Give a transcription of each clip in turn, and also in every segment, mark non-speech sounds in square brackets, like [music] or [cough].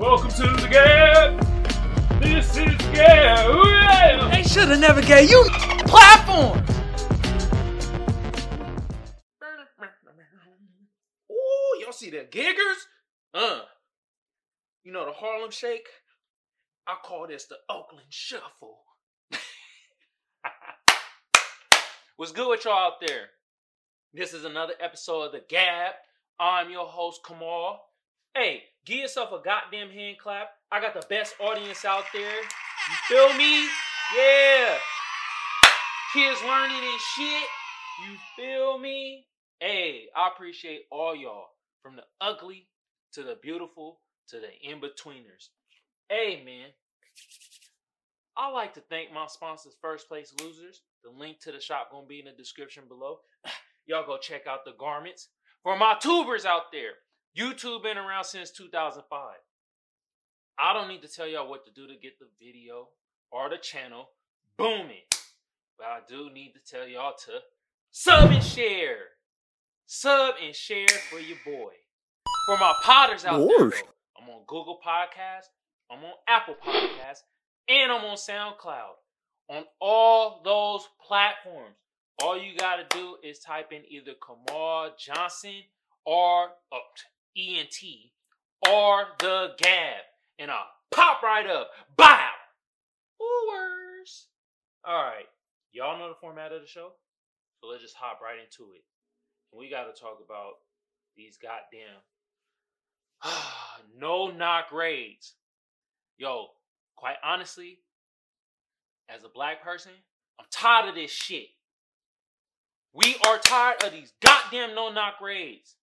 Welcome to the Gab. This is Gab. Yeah. They should have never gave you platforms. Ooh, y'all see the giggers? Uh, you know the Harlem Shake? I call this the Oakland Shuffle. [laughs] What's good with y'all out there? This is another episode of The Gab. I'm your host, Kamal. Hey, give yourself a goddamn hand clap. I got the best audience out there. You feel me? Yeah. Kids learning and shit. You feel me? Hey, I appreciate all y'all. From the ugly to the beautiful to the in-betweeners. Hey man. I like to thank my sponsors, First Place Losers. The link to the shop gonna be in the description below. [sighs] Y'all go check out the garments. For my tubers out there, YouTube been around since 2005. I don't need to tell y'all what to do to get the video or the channel booming. But I do need to tell y'all to sub and share. Sub and share for your boy. For my potters out there, Lord. though, I'm on Google Podcasts, I'm on Apple Podcasts, and I'm on SoundCloud. On all those platforms, all you gotta do is type in either Kamal Johnson or oh, ENT or the Gab, and I'll pop right up. Bow! Wooers! Alright, y'all know the format of the show? So let's just hop right into it. We gotta talk about these goddamn [sighs] no knock raids. Yo, quite honestly, as a black person, I'm tired of this shit. We are tired of these goddamn no knock raids.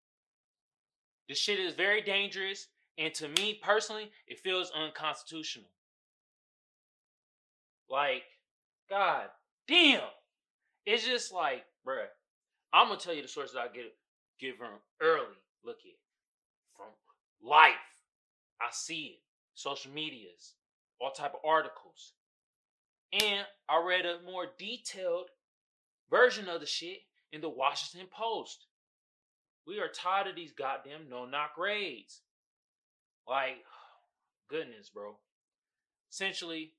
This shit is very dangerous, and to me personally, it feels unconstitutional. Like, god damn. It's just like, bruh, I'm gonna tell you the sources I get give from early. Look at from life. I see it. Social medias, all type of articles. And I read a more detailed version of the shit in the Washington Post. We are tired of these goddamn no knock raids. Like, [sighs] goodness, bro. Essentially,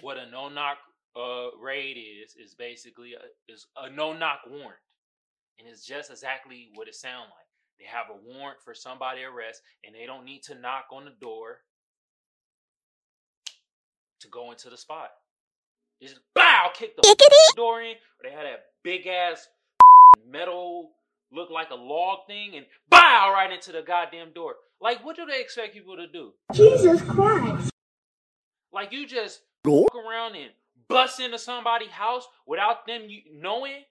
what a no knock uh, raid is is basically a, is a no knock warrant, and it's just exactly what it sounds like. They have a warrant for somebody arrest, and they don't need to knock on the door to go into the spot. They just bow, kick the door in, or they had that big ass [laughs] metal look like a log thing, and bow right into the goddamn door. Like, what do they expect people to do? Jesus Christ. Like, you just Gore? walk around and bust into somebody's house without them knowing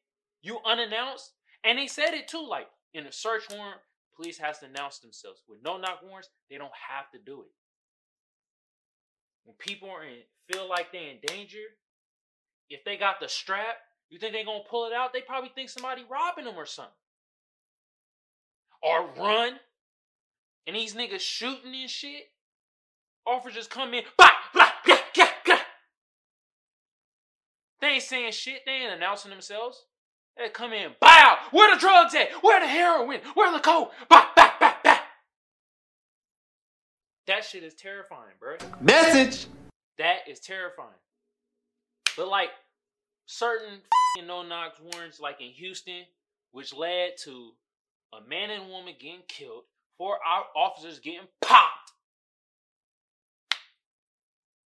you unannounced. And they said it too, like in a search warrant, police has to announce themselves. With no knock warrants, they don't have to do it. When people are in, feel like they're in danger, if they got the strap, you think they're gonna pull it out? They probably think somebody robbing them or something. Or run. And these niggas shooting and shit. Officers just come in, bah, blah, yeah, yeah, yeah. They ain't saying shit. They ain't announcing themselves. They come in, bow. Where the drugs at? Where the heroin? Where the coke? Bah, bah, bah, bah. That shit is terrifying, bro. Message. That is terrifying. But like certain no knock warrants, like in Houston, which led to a man and woman getting killed, four officers getting popped.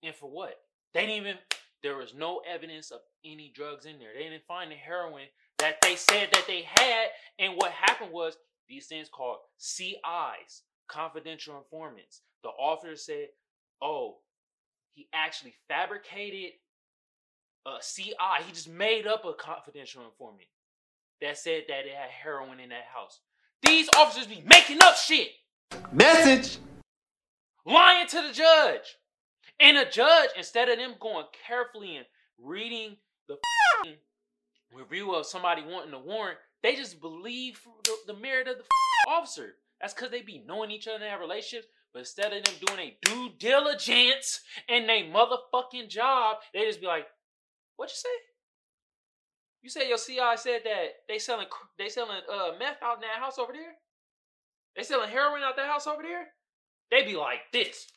And for what? They didn't even. There was no evidence of any drugs in there. They didn't find the heroin that they said that they had. And what happened was these things called CIs, confidential informants. The officer said, "Oh, he actually fabricated a CI. He just made up a confidential informant that said that it had heroin in that house. These officers be making up shit, Message. lying to the judge. And the judge, instead of them going carefully and reading the f***ing review of somebody wanting a warrant, they just believe the, the merit of the f***ing officer. That's because they be knowing each other and have relationships. But instead of them doing a due diligence in their motherfucking job, they just be like, "What you say? You said your CI said that they selling they selling uh meth out in that house over there? They selling heroin out that house over there? they be like this.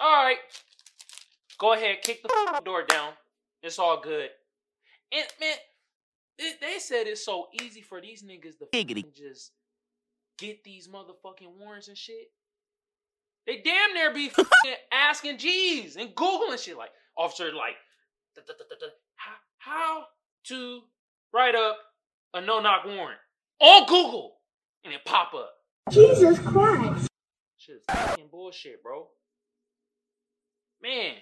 All right, go ahead, kick the door down. It's all good. And man, it, they said it's so easy for these niggas to just get these motherfucking warrants and shit. They damn near be [laughs] asking G's and googling shit like officer like "Da, da, da, da, da, how, how to write up a no knock warrant on Google and it pop up. Jesus Christ. Shit is fucking bullshit, bro. Man,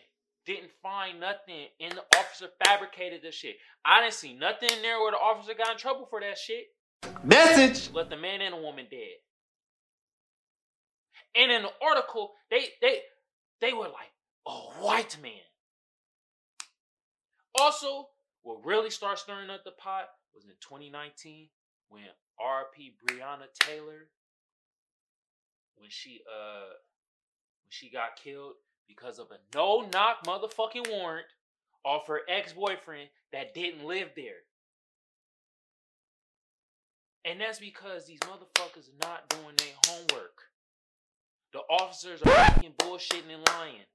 didn't find nothing, and the officer fabricated this shit. I didn't see nothing in there where the officer got in trouble for that shit. Message. Left a man and a woman dead. And in the article, they they they were like, a white man. Also, what really started stirring up the pot was in 2019 when RP Breonna Taylor, when she uh when she got killed because of a no knock motherfucking warrant off her ex boyfriend that didn't live there. And that's because these motherfuckers are not doing their homework. The officers are fucking bullshitting and lying.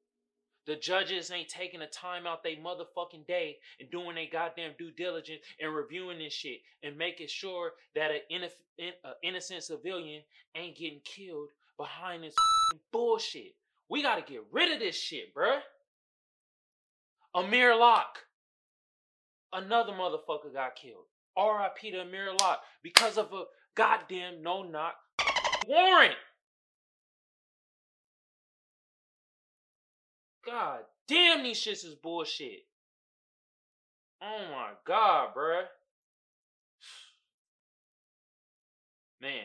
The judges ain't taking the time out they motherfucking day and doing their goddamn due diligence and reviewing this shit and making sure that an innocent, uh, innocent civilian ain't getting killed behind this bullshit. We gotta get rid of this shit, bruh. Amir Locke. Another motherfucker got killed. R.I.P. to Amir Locke because of a goddamn no knock warrant. God damn, these shits is bullshit. Oh my god, bruh. [sighs] Man,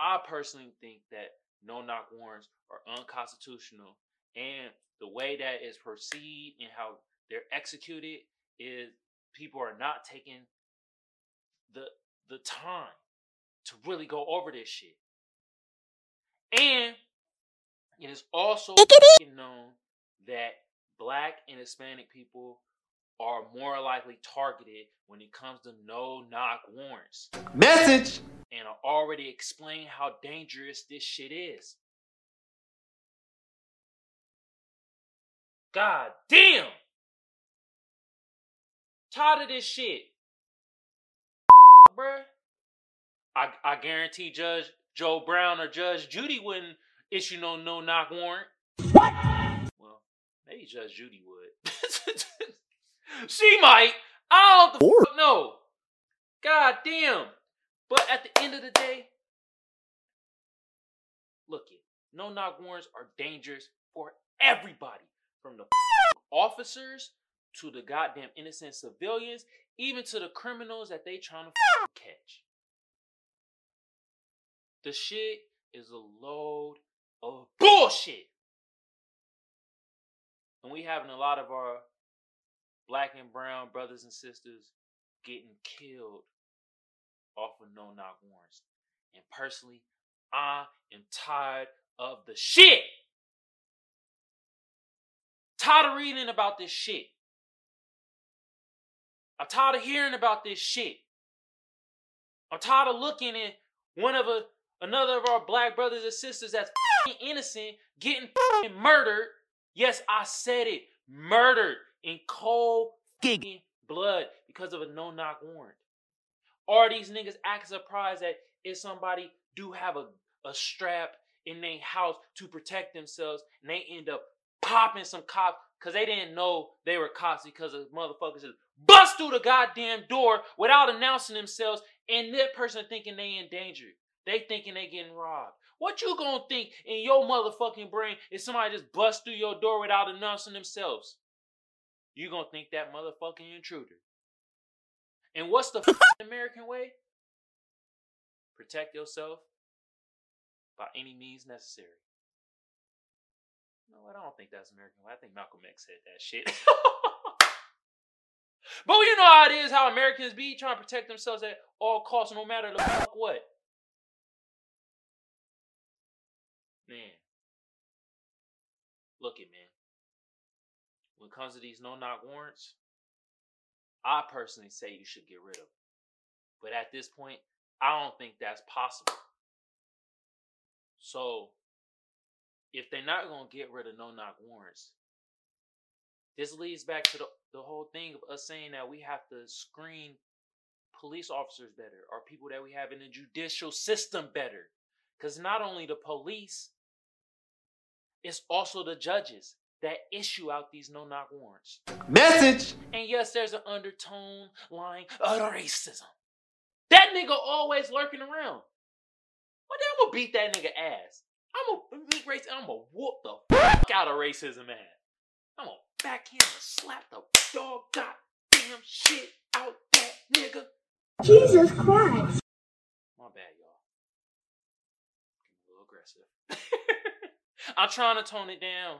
I personally think that no knock warrants are unconstitutional, and the way that is perceived and how they're executed is people are not taking the the time to really go over this shit. And it is also known that black and Hispanic people are more likely targeted when it comes to no knock warrants. Message. And I already explained how dangerous this shit is. God damn! Tired of this shit. Bruh. I, I guarantee Judge Joe Brown or Judge Judy wouldn't issue no no knock warrant. What? Well, maybe Judge Judy would. [laughs] she might. I don't the Or- know. God damn. But at the end of the day, look it. No knock warrants are dangerous for everybody. From the [laughs] officers to the goddamn innocent civilians, even to the criminals that they trying [laughs] to catch. The shit is a load of bullshit. And we having a lot of our black and brown brothers and sisters getting killed off of no knock warrants. And personally, I am tired of the shit. Tired of reading about this shit. I'm tired of hearing about this shit. I'm tired of looking at one of a another of our black brothers and sisters that's f***ing innocent getting murdered. Yes, I said it. Murdered in cold blood because of a no knock warrant. Are these niggas act surprised that if somebody do have a, a strap in their house to protect themselves and they end up popping some cops because they didn't know they were cops because of motherfuckers just bust through the goddamn door without announcing themselves and that person thinking they in danger. They thinking they getting robbed. What you gonna think in your motherfucking brain if somebody just bust through your door without announcing themselves? You gonna think that motherfucking intruder. And what's the [laughs] American way? Protect yourself by any means necessary. No, I don't think that's American way. I think Malcolm X said that shit. [laughs] but you know how it is, how Americans be trying to protect themselves at all costs, no matter the fuck what. Man. Look it, man. When it comes to these no knock warrants, I personally say you should get rid of them. But at this point, I don't think that's possible. So, if they're not gonna get rid of no knock warrants, this leads back to the, the whole thing of us saying that we have to screen police officers better or people that we have in the judicial system better. Because not only the police, it's also the judges that issue out these no knock warrants. Message. And yes, there's an undertone line of racism. That nigga always lurking around. One day I'm gonna beat that nigga ass. I'm gonna meet race. I'm gonna whoop the fuck out of racism ass. I'm gonna backhand and slap the dog goddamn shit out that nigga. Jesus Christ. My bad, y'all. Getting a little aggressive. [laughs] I'm trying to tone it down.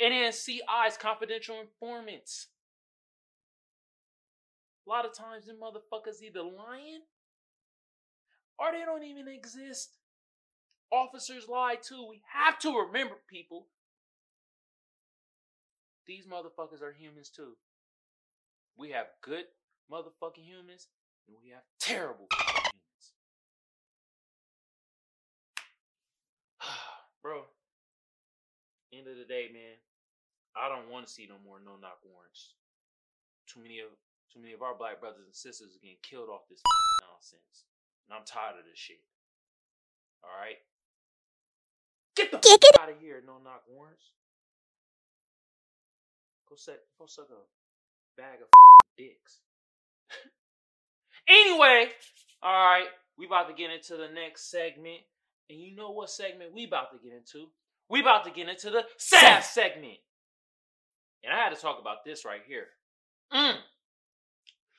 And then CI's ah, confidential informants. A lot of times, them motherfuckers either lying or they don't even exist. Officers lie too. We have to remember, people. These motherfuckers are humans too. We have good motherfucking humans and we have terrible humans. Bro, end of the day, man, I don't want to see no more no knock warrants. Too many of too many of our black brothers and sisters are getting killed off this [laughs] nonsense. And I'm tired of this shit. Alright? Get the fuck out of here, no knock warrants. Go suck go suck a bag of [laughs] dicks. [laughs] anyway, alright, we about to get into the next segment. And you know what segment we about to get into? We about to get into the sad segment. And I had to talk about this right here. Mm.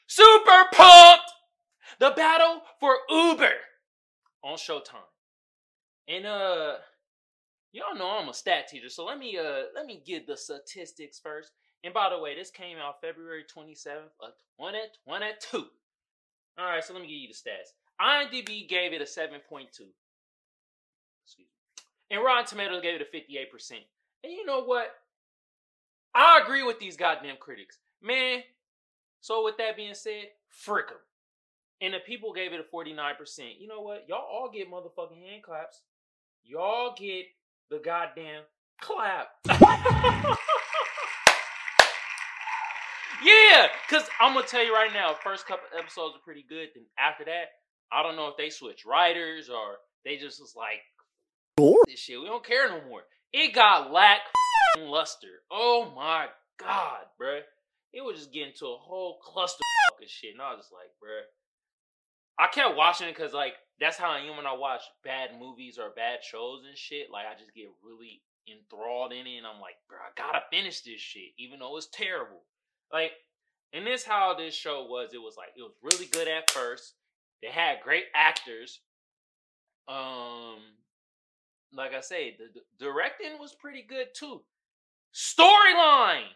Super pumped! The battle for Uber on Showtime. And uh y'all know I'm a stat teacher, so let me uh let me get the statistics first. And by the way, this came out February 27th of 2022. Alright, so let me give you the stats. IMDb gave it a 7.2. And Rotten Tomatoes gave it a 58%. And you know what? I agree with these goddamn critics. Man, so with that being said, frick them. And the people gave it a 49%. You know what? Y'all all get motherfucking hand claps. Y'all get the goddamn clap. yeah, because I'm going to tell you right now, first couple episodes are pretty good. Then after that, I don't know if they switch writers or they just was like, this shit, we don't care no more. It got lack luster. Oh my god, bruh. It was just getting to a whole cluster of shit. And I was just like, bruh. I kept watching it because, like, that's how I am when I watch bad movies or bad shows and shit. Like, I just get really enthralled in it. And I'm like, bro, I gotta finish this shit, even though it's terrible. Like, and this how this show was. It was like, it was really good at first. They had great actors. Um, like I say, the, directing was pretty good too. Storyline.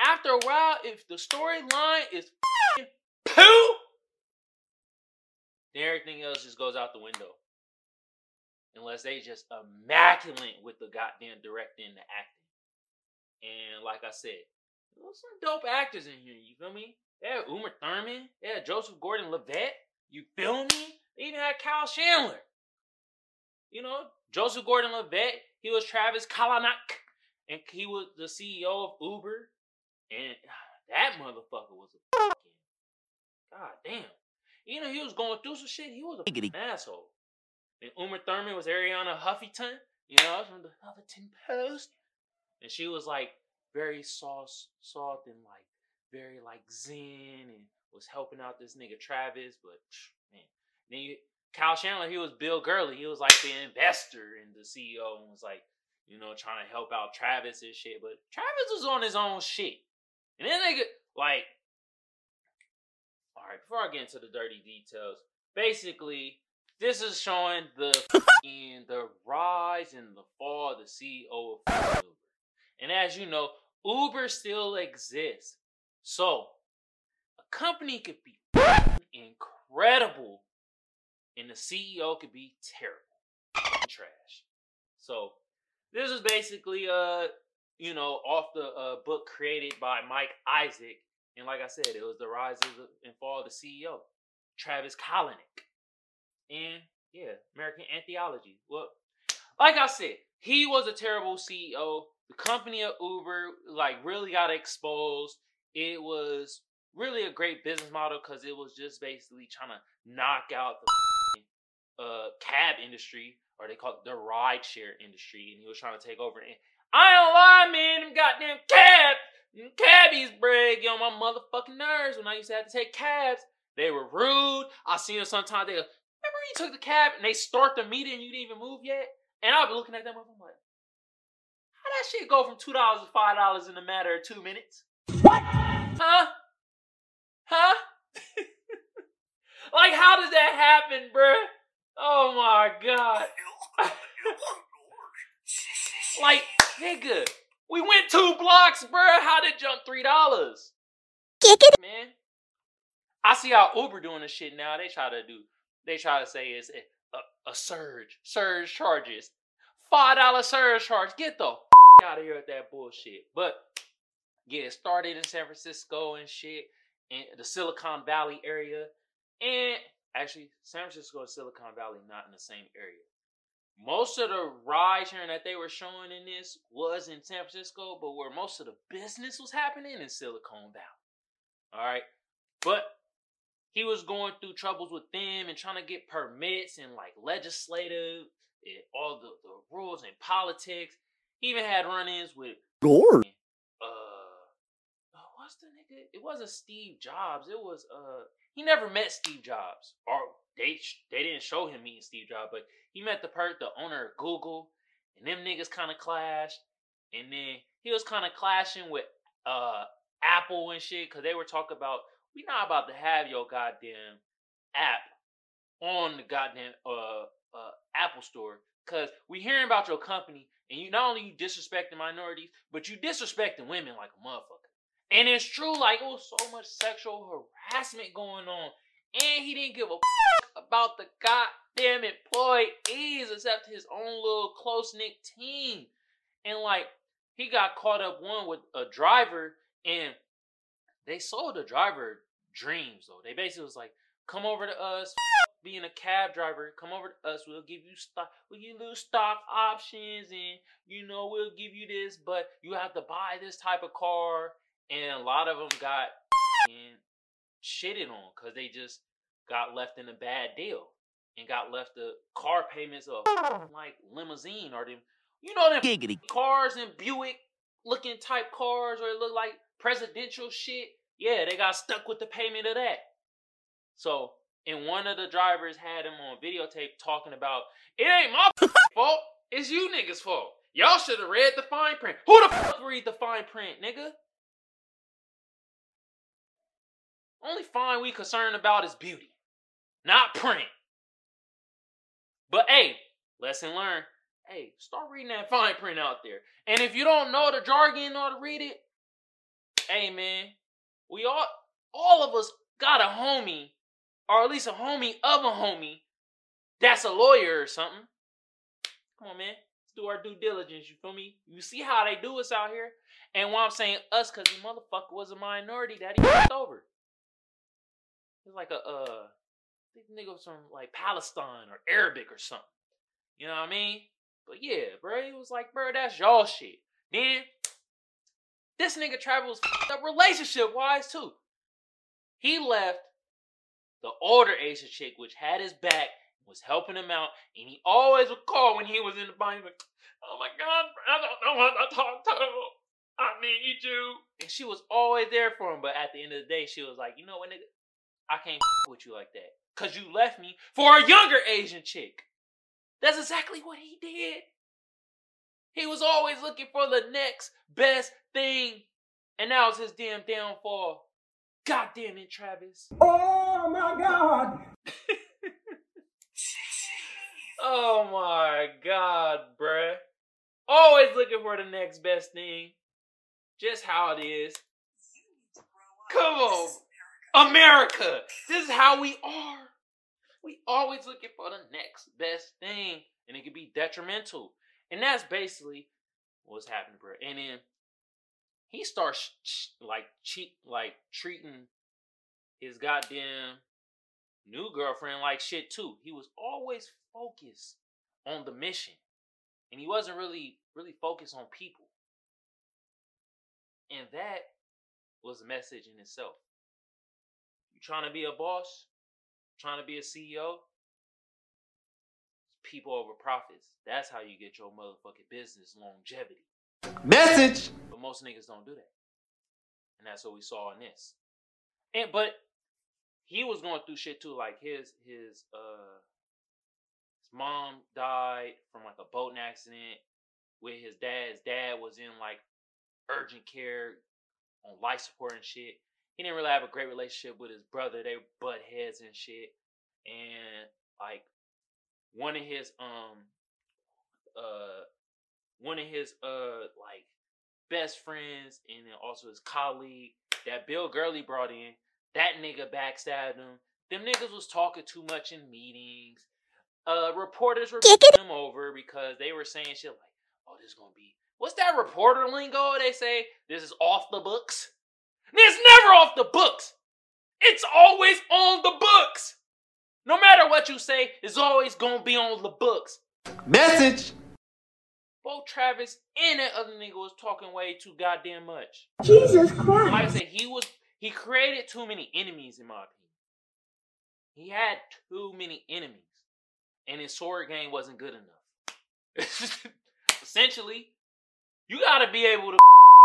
After a while, if the storyline is poo, then everything else just goes out the window. Unless they just immaculate with the goddamn directing and the acting. And like I said, there's some dope actors in here. You feel me? They had Uma Thurman. They had Joseph Gordon-Levitt. You feel me? They even had Kyle Chandler. You know, Joseph Gordon-Levitt. He was Travis Kalanick, and he was the CEO of Uber. And [sighs] that motherfucker was a fucking god damn. You know, he was going through some shit. He was a fucking asshole. And Uma Thurman was Arianna Huffington. You know, from the Huffington Post. And she was like very soft, soft and like very like zen and was helping out this nigga Travis. But man, then you Kyle Chandler, he was Bill Gurley. He was like the investor and the CEO and was like, you know, trying to help out Travis and shit. But Travis was on his own shit. And then they get like, all right, before I get into the dirty details, basically, this is showing the in the rise and the fall of the CEO of Uber. And as you know, Uber still exists. So, a company could be incredible and the CEO could be terrible. Trash. So, this is basically uh you know, off the uh, book created by Mike Isaac. And like I said, it was the rise and fall of the CEO, Travis Kalanick. And Yeah, American Anthology. Well, like I said, he was a terrible CEO. The company of Uber like really got exposed. It was really a great business model because it was just basically trying to knock out the uh, cab industry, or they call it the ride share industry, and he was trying to take over. And I don't lie, man, them goddamn cab, them cabbies, get on my motherfucking nerves when I used to have to take cabs. They were rude. I seen them sometimes. They go, remember you took the cab and they start the meeting and you didn't even move yet? And I'll be looking at them I'm like, how that shit go from two dollars to five dollars in a matter of two minutes? What? Huh? Huh? [laughs] like how did that happen, bruh? Oh my god. [laughs] like, nigga, we went two blocks, bruh. How did it jump three dollars? Man. I see how Uber doing this shit now. They try to do they try to say it's a, a, a surge, surge charges, five dollar surge charge. Get the f- out of here with that bullshit. But yeah, it started in San Francisco and shit, in the Silicon Valley area, and actually San Francisco and Silicon Valley not in the same area. Most of the ride sharing that they were showing in this was in San Francisco, but where most of the business was happening in Silicon Valley. All right, but he was going through troubles with them and trying to get permits and like legislative and all the, the rules and politics. He even had run-ins with Gore. uh what's the nigga? It wasn't Steve Jobs. It was uh he never met Steve Jobs. Or they they didn't show him meeting Steve Jobs, but he met the per the owner of Google and them niggas kind of clashed. And then he was kind of clashing with uh Apple and shit because they were talking about we not about to have your goddamn app on the goddamn uh uh Apple store because we hearing about your company and you not only you disrespecting minorities, but you disrespecting women like a motherfucker. And it's true, like it was so much sexual harassment going on, and he didn't give a fuck about the goddamn employees except his own little close knit team. And like he got caught up one with a driver, and they sold the driver dreams though. They basically was like, come over to us, [laughs] being a cab driver, come over to us. We'll give you stock, we'll give you stock options, and you know we'll give you this, but you have to buy this type of car. And a lot of them got shitted on because they just got left in a bad deal and got left the car payments of [laughs] like limousine or them, you know them Giggity. cars and Buick looking type cars or it look like presidential shit. Yeah, they got stuck with the payment of that. So, and one of the drivers had him on videotape talking about it ain't my [laughs] fault, it's you niggas' fault. Y'all should have read the fine print. Who the fuck read the fine print, nigga? Only fine we concerned about is beauty, not print. But hey, lesson learned. Hey, start reading that fine print out there. And if you don't know the jargon or to read it, hey man, we all all of us got a homie, or at least a homie of a homie that's a lawyer or something. Come on, man. Let's do our due diligence, you feel me? You see how they do us out here? And why I'm saying us, cause the motherfucker was a minority that he fucked over. It's like a uh nigga was from like Palestine or Arabic or something. You know what I mean? But yeah, bro, he was like, bro, that's y'all shit. Then this nigga travels up relationship wise too. He left the older Asian chick, which had his back, was helping him out, and he always would call when he was in the bind, like, oh my god, I don't know how to talk to him. I need you. And she was always there for him, but at the end of the day, she was like, you know what, nigga? I can't with you like that. Cause you left me for a younger Asian chick. That's exactly what he did. He was always looking for the next best thing. And now it's his damn downfall. God damn it, Travis. Oh my god! [laughs] Oh my god, bruh. Always looking for the next best thing. Just how it is. Come on. America. This is how we are. We always looking for the next best thing. And it can be detrimental. And that's basically what's happening, bro. And then he starts like cheat like treating his goddamn new girlfriend like shit too. He was always focused on the mission. And he wasn't really really focused on people. And that was a message in itself. You trying to be a boss, trying to be a CEO, people over profits. That's how you get your motherfucking business longevity. Message. But most niggas don't do that. And that's what we saw in this. And but he was going through shit too. Like his his uh his mom died from like a boating accident with his dad. His dad was in like urgent care on life support and shit. He didn't really have a great relationship with his brother. They butt heads and shit. And like one of his um uh one of his uh like best friends and then also his colleague that Bill Gurley brought in, that nigga backstabbed him. Them niggas was talking too much in meetings. Uh reporters were putting them over because they were saying shit like, oh, this is gonna be what's that reporter lingo they say? This is off the books. It's never off the books. It's always on the books. No matter what you say, it's always gonna be on the books. Message. Both Travis and that other nigga was talking way too goddamn much. Jesus Like I Christ. said, he was he created too many enemies in my opinion. He had too many enemies, and his sword game wasn't good enough. [laughs] Essentially, you gotta be able to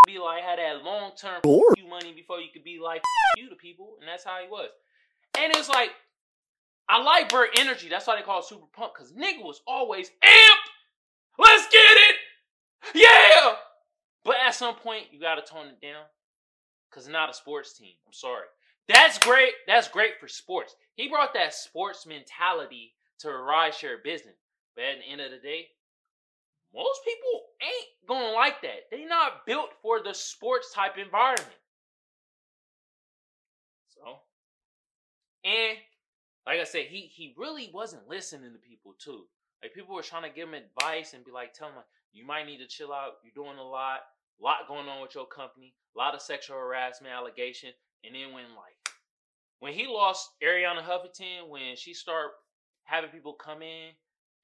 be like had that long term you money before you could be like [laughs] you to people, and that's how he was. And it's like I like Burt energy. That's why they call it Super Pumped, cause nigga was always amped. Let's get it, yeah. But at some point, you gotta tone it down, cause not a sports team. I'm sorry. That's great. That's great for sports. He brought that sports mentality to a rideshare business. But at the end of the day, most people ain't gonna like that. They not built for the sports type environment. So, and like I said, he he really wasn't listening to people too. Like people were trying to give him advice and be like, tell him like, you might need to chill out. You're doing a lot, a lot going on with your company, a lot of sexual harassment allegation. And then when like when he lost Arianna Huffington, when she started having people come in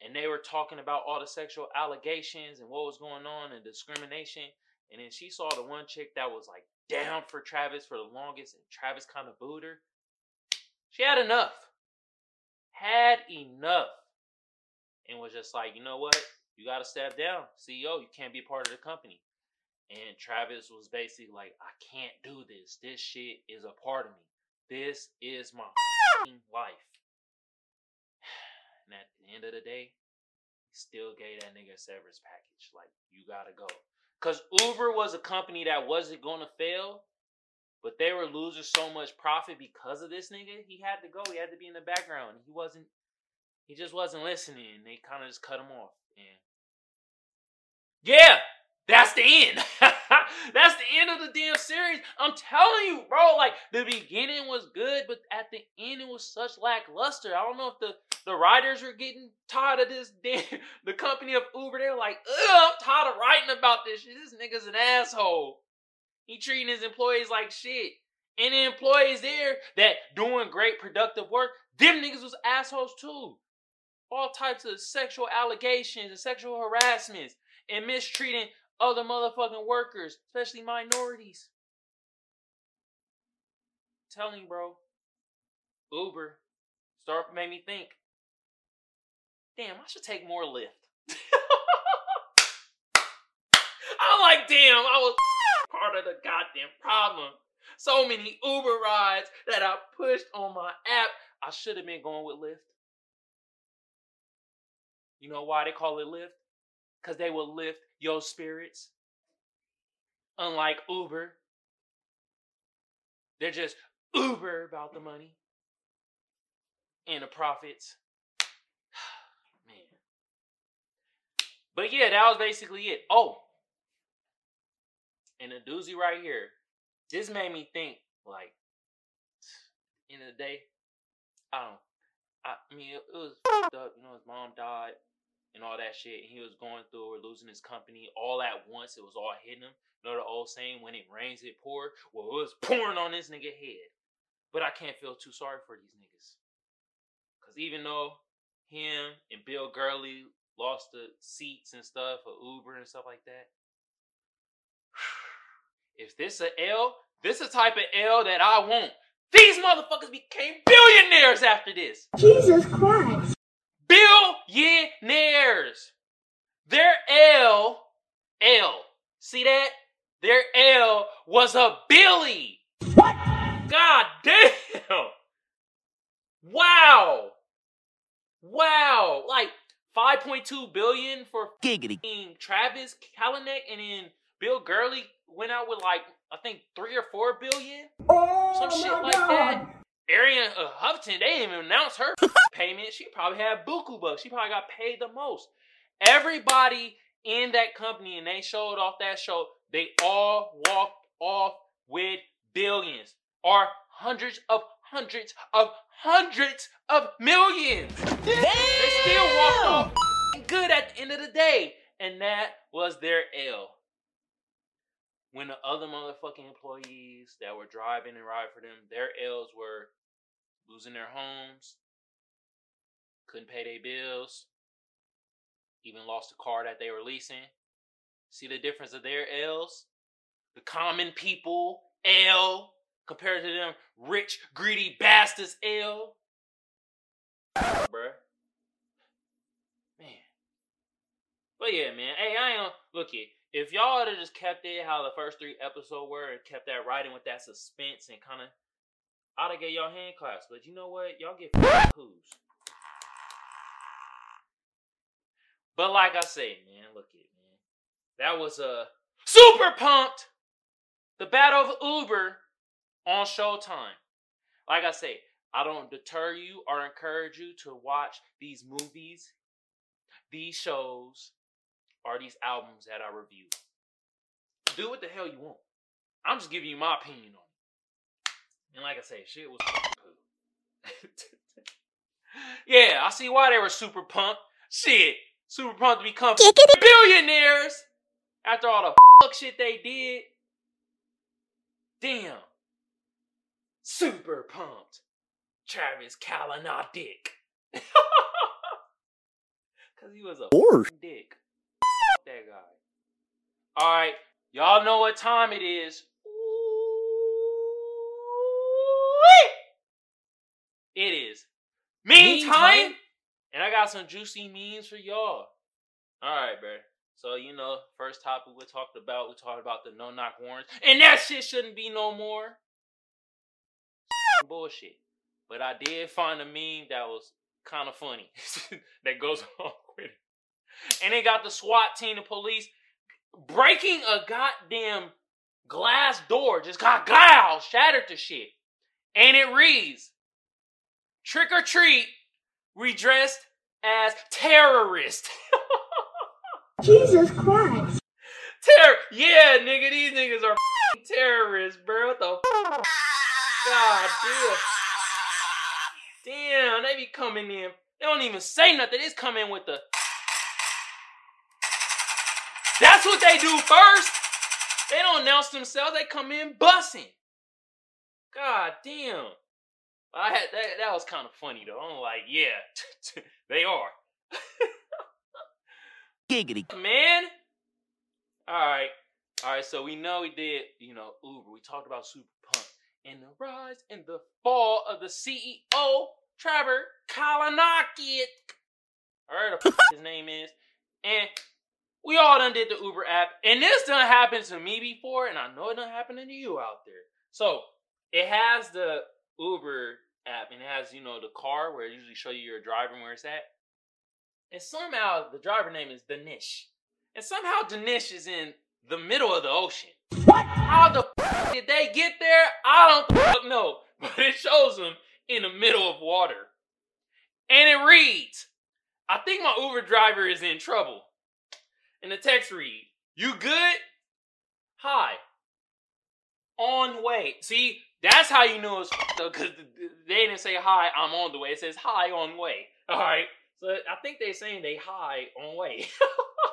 and they were talking about all the sexual allegations and what was going on and discrimination. And then she saw the one chick that was like down for Travis for the longest, and Travis kind of booed her. She had enough. Had enough. And was just like, you know what? You got to step down. CEO, you can't be part of the company. And Travis was basically like, I can't do this. This shit is a part of me. This is my life. End of the day, still gave that nigga a severance package. Like, you gotta go. Cause Uber was a company that wasn't gonna fail, but they were losing so much profit because of this nigga. He had to go. He had to be in the background. He wasn't. He just wasn't listening. They kind of just cut him off. And yeah, that's the end. [laughs] that's the end of the damn series. I'm telling you, bro. Like the beginning was good, but at the end it was such lackluster. I don't know if the the writers were getting tired of this [laughs] damn the company of Uber. They're like, ugh, I'm tired of writing about this shit. This nigga's an asshole. He treating his employees like shit. And the employees there that doing great productive work, them niggas was assholes too. All types of sexual allegations and sexual harassments and mistreating other motherfucking workers, especially minorities. I'm telling you, bro. Uber start made me think. Damn, I should take more Lyft. [laughs] I'm like, damn, I was [laughs] part of the goddamn problem. So many Uber rides that I pushed on my app. I should have been going with Lyft. You know why they call it Lyft? Because they will lift your spirits. Unlike Uber, they're just Uber about the money and the profits. [sighs] Man. But yeah, that was basically it. Oh, and a doozy right here. This made me think, like, end of the day, I don't. I, I mean, it, it was up. You know, his mom died and all that shit. And he was going through or losing his company all at once. It was all hitting him. You know the old saying, when it rains, it pours? Well, it was [laughs] pouring on this nigga head. But I can't feel too sorry for these niggas. Cause even though him and Bill Gurley lost the seats and stuff for Uber and stuff like that. [sighs] If this a L, this a type of L that I want. These motherfuckers became billionaires after this. Jesus Christ. Billionaires. Their L, L. See that? Their L was a Billy. What? God damn. Wow. Wow. Like 5.2 billion for Giggity. Travis Kalanick and then Bill Gurley went out with like I think 3 or 4 billion. Oh Some shit my like God. that. Arian uh, Huffington, they didn't even announce her [laughs] payment. She probably had buku bucks. She probably got paid the most. Everybody in that company, and they showed off that show, they all walked off with billions or hundreds of hundreds of hundreds of millions. They still walked off good at the end of the day. And that was their L. When the other motherfucking employees that were driving and riding for them, their L's were losing their homes, couldn't pay their bills, even lost the car that they were leasing. See the difference of their L's? The common people L compared to them rich, greedy bastards L. Bruh. Man. But yeah, man. Hey, I ain't look it. If y'all would have just kept it how the first three episodes were and kept that writing with that suspense and kind of, I'd have gave y'all hand claps. But you know what? Y'all get who's. But like I say, man, look it, man. That was a super pumped. The Battle of Uber on Showtime. Like I say, I don't deter you or encourage you to watch these movies, these shows, or these albums that I review. Do what the hell you want. I'm just giving you my opinion on it. And like I say, shit was poo. [laughs] yeah, I see why they were super pumped. Shit, super pumped to become billionaires after all the [laughs] fuck shit they did. Damn. Super pumped. Travis Kalanick. [laughs] Cause he was a Or- dick. That guy. Alright, y'all know what time it is. It is. Meme Time, and I got some juicy memes for y'all. Alright, bro. So, you know, first topic we talked about, we talked about the no knock warrants. And that shit shouldn't be no more. Bullshit. But I did find a meme that was kind of funny [laughs] that goes [laughs] along with it. And they got the SWAT team and police breaking a goddamn glass door. Just got glass shattered to shit. And it reads Trick or treat, we dressed as terrorists. [laughs] Jesus Christ. Terror. Yeah, nigga, these niggas are f***ing [laughs] terrorists, bro. What the f- God damn. Damn, they be coming in. They don't even say nothing. They just come in with the. That's what they do first. They don't announce themselves. They come in bussing. God damn. I had that. That was kind of funny though. I'm like, yeah, [laughs] they are. Giggity. man. All right, all right. So we know we did, you know, Uber. We talked about Super Pumped and the rise and the fall of the CEO, Trevor Kalanick. I heard what [laughs] his name is, and we all done did the Uber app, and this done happened to me before, and I know it done happened to you out there. So it has the Uber app, and it has you know the car where it usually show you your driver and where it's at. And somehow the driver name is Danish. And somehow Danish is in the middle of the ocean. What? How the f- did they get there? I don't fuck know. [laughs] But it shows them in the middle of water. And it reads, I think my Uber driver is in trouble. And the text read, You good? Hi. On way. See, that's how you know it's because they didn't say hi, I'm on the way. It says hi on way. All right. So I think they're saying they hi on way.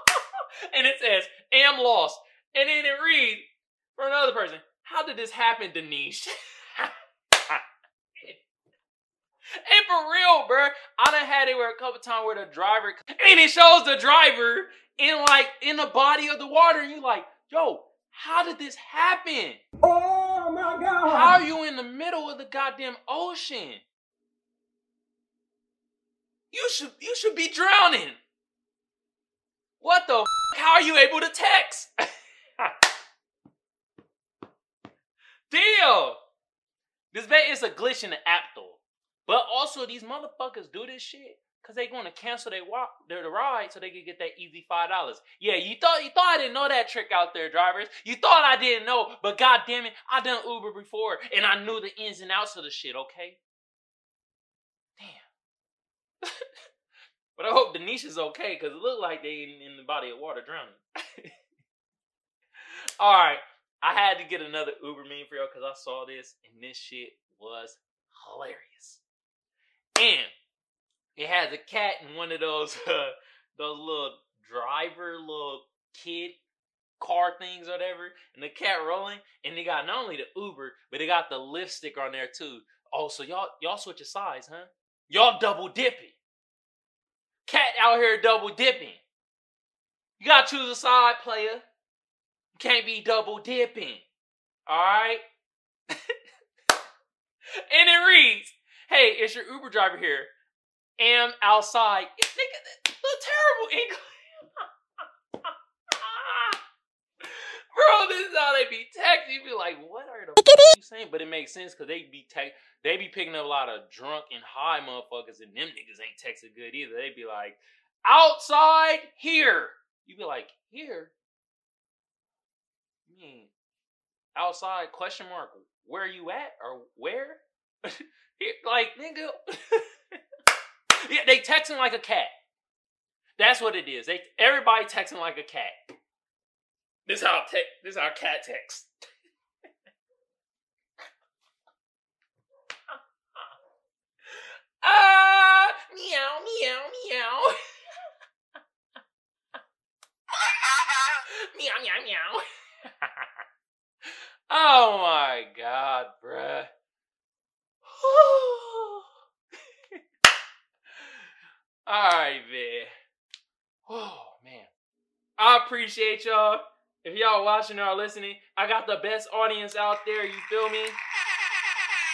[laughs] and it says, am lost. And then it reads for another person, how did this happen, Denise? [laughs] And for real, bro, I done had it where a couple times where the driver and it shows the driver in like in the body of the water, and you like, yo, how did this happen? Oh Oh, my God. How are you in the middle of the goddamn ocean? You should you should be drowning. What the? F- how are you able to text? [laughs] Deal. This bet is a glitch in the app though. But also these motherfuckers do this shit because they're going to cancel their walk their ride so they can get that easy five dollars. Yeah, you thought you thought I didn't know that trick out there, drivers. You thought I didn't know, but god damn it, I done Uber before and I knew the ins and outs of the shit, okay? Damn. [laughs] but I hope Denise is okay because it looked like they in, in the body of water drowning. [laughs] Alright. I had to get another Uber meme for y'all because I saw this and this shit was hilarious. And it has a cat in one of those [laughs] uh, those little driver little kid car things or whatever, and the cat rolling, and they got not only the Uber, but they got the Lyft sticker on there too. Oh, so y'all y'all switch your sides, huh? Y'all double dipping. Cat out here double dipping. You gotta choose a side, player. You can't be double dipping. Alright? [laughs] and it reads, Hey, it's your Uber driver here. Am outside. It, nigga, the terrible English. [laughs] Bro, this is how they be texting. You be like, what are the f- you saying? But it makes sense because they be text they be picking up a lot of drunk and high motherfuckers, and them niggas ain't texting good either. They be like, outside here. You be like, here? You mean outside question mark where you at or where? [laughs] Like nigga. [laughs] yeah, they texting like a cat. That's what it is. They everybody texting like a cat. This how te- this how cat text. Ah, meow, meow, meow. meow, meow, meow. oh my god, bruh. Alright, man. Oh, man. I appreciate y'all. If y'all watching or listening, I got the best audience out there, you feel me?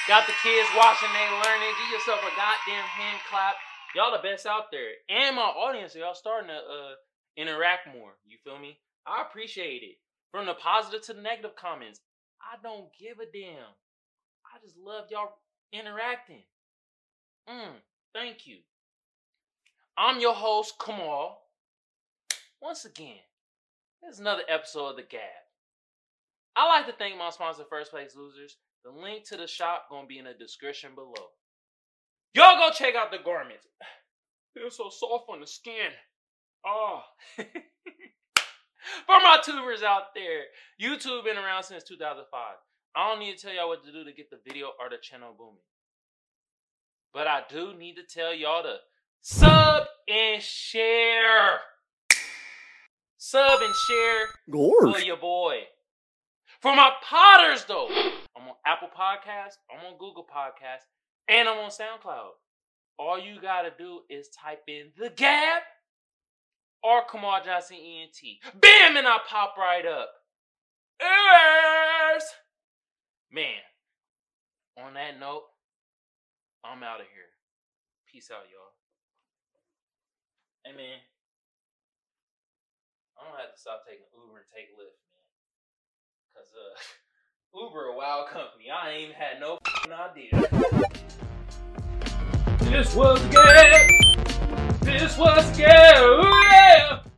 Got the kids watching, they learning. Give yourself a goddamn hand clap. Y'all the best out there. And my audience, y'all starting to uh, interact more. You feel me? I appreciate it. From the positive to the negative comments. I don't give a damn. I just love y'all interacting. Mm, thank you. I'm your host, Kamal. Once again, this is another episode of The Gab. I like to thank my sponsor, First Place Losers. The link to the shop gonna be in the description below. Y'all go check out the garments. [sighs] They're so soft on the skin. Oh. [laughs] For my tubers out there, YouTube been around since 2005. I don't need to tell y'all what to do to get the video or the channel booming. But I do need to tell y'all to sub and share. Sub and share for your boy. For my potters though, I'm on Apple Podcasts, I'm on Google Podcasts, and I'm on SoundCloud. All you gotta do is type in the Gab or Kamal Johnson ENT. Bam, and I pop right up. Yes! Man, on that note, I'm out of here. Peace out, y'all. Man. I'm gonna have to stop taking Uber and take Lyft, man. Cause uh, [laughs] Uber a wild company. I ain't even had no idea. This was good. This was good.